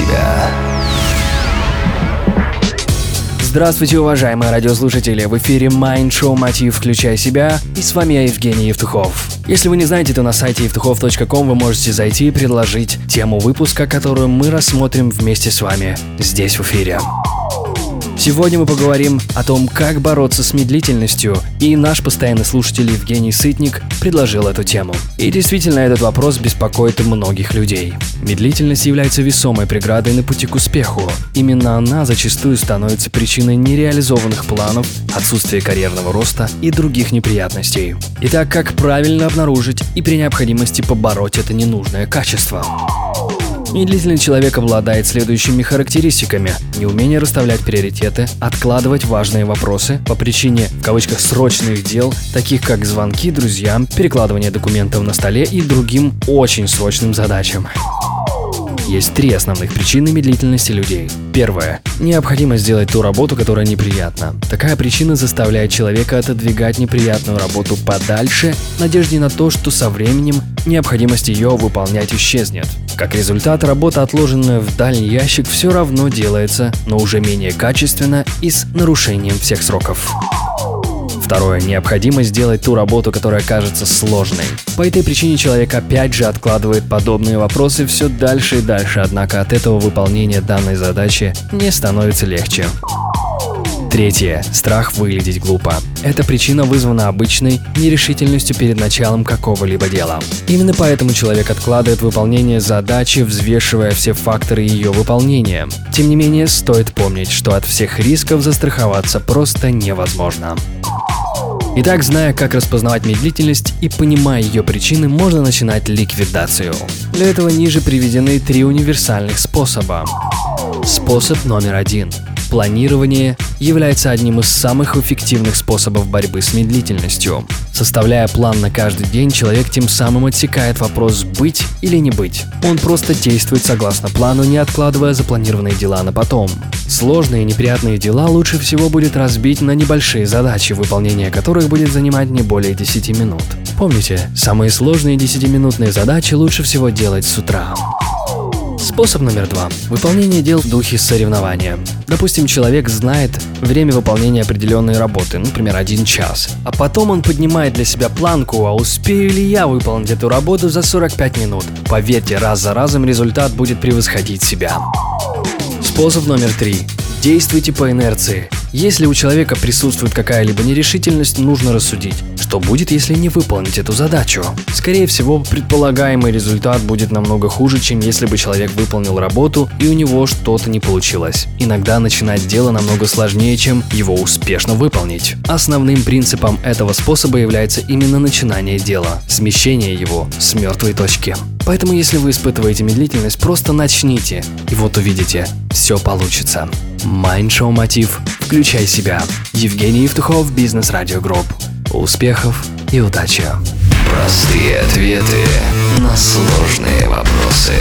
себя». Здравствуйте, уважаемые радиослушатели! В эфире Mind Show Мотив «Включай себя» и с вами я, Евгений Евтухов. Если вы не знаете, то на сайте евтухов.ком вы можете зайти и предложить тему выпуска, которую мы рассмотрим вместе с вами здесь в эфире. Сегодня мы поговорим о том, как бороться с медлительностью, и наш постоянный слушатель Евгений Сытник предложил эту тему. И действительно, этот вопрос беспокоит многих людей. Медлительность является весомой преградой на пути к успеху. Именно она зачастую становится причиной нереализованных планов, отсутствия карьерного роста и других неприятностей. Итак, как правильно обнаружить и при необходимости побороть это ненужное качество? Медлительный человек обладает следующими характеристиками. Неумение расставлять приоритеты, откладывать важные вопросы по причине, в кавычках, срочных дел, таких как звонки друзьям, перекладывание документов на столе и другим очень срочным задачам. Есть три основных причины медлительности людей. Первое. Необходимо сделать ту работу, которая неприятна. Такая причина заставляет человека отодвигать неприятную работу подальше в надежде на то, что со временем необходимость ее выполнять исчезнет. Как результат, работа, отложенная в дальний ящик, все равно делается, но уже менее качественно и с нарушением всех сроков. Второе. Необходимо сделать ту работу, которая кажется сложной. По этой причине человек опять же откладывает подобные вопросы все дальше и дальше, однако от этого выполнение данной задачи не становится легче. Третье. Страх выглядеть глупо. Эта причина вызвана обычной нерешительностью перед началом какого-либо дела. Именно поэтому человек откладывает выполнение задачи, взвешивая все факторы ее выполнения. Тем не менее, стоит помнить, что от всех рисков застраховаться просто невозможно. Итак, зная, как распознавать медлительность и понимая ее причины, можно начинать ликвидацию. Для этого ниже приведены три универсальных способа. Способ номер один. Планирование является одним из самых эффективных способов борьбы с медлительностью. Составляя план на каждый день, человек тем самым отсекает вопрос «быть или не быть». Он просто действует согласно плану, не откладывая запланированные дела на потом. Сложные и неприятные дела лучше всего будет разбить на небольшие задачи, выполнение которых будет занимать не более 10 минут. Помните, самые сложные 10-минутные задачи лучше всего делать с утра. Способ номер два. Выполнение дел в духе соревнования. Допустим, человек знает время выполнения определенной работы, например, один час. А потом он поднимает для себя планку, а успею ли я выполнить эту работу за 45 минут. Поверьте, раз за разом результат будет превосходить себя. Способ номер три. Действуйте по инерции. Если у человека присутствует какая-либо нерешительность, нужно рассудить, что будет, если не выполнить эту задачу. Скорее всего, предполагаемый результат будет намного хуже, чем если бы человек выполнил работу и у него что-то не получилось. Иногда начинать дело намного сложнее, чем его успешно выполнить. Основным принципом этого способа является именно начинание дела, смещение его с мертвой точки. Поэтому, если вы испытываете медлительность, просто начните, и вот увидите, все получится. Майндшоу Мотив. Включай себя. Евгений Евтухов, Бизнес Радио Групп успехов и удачи! Простые ответы на сложные вопросы.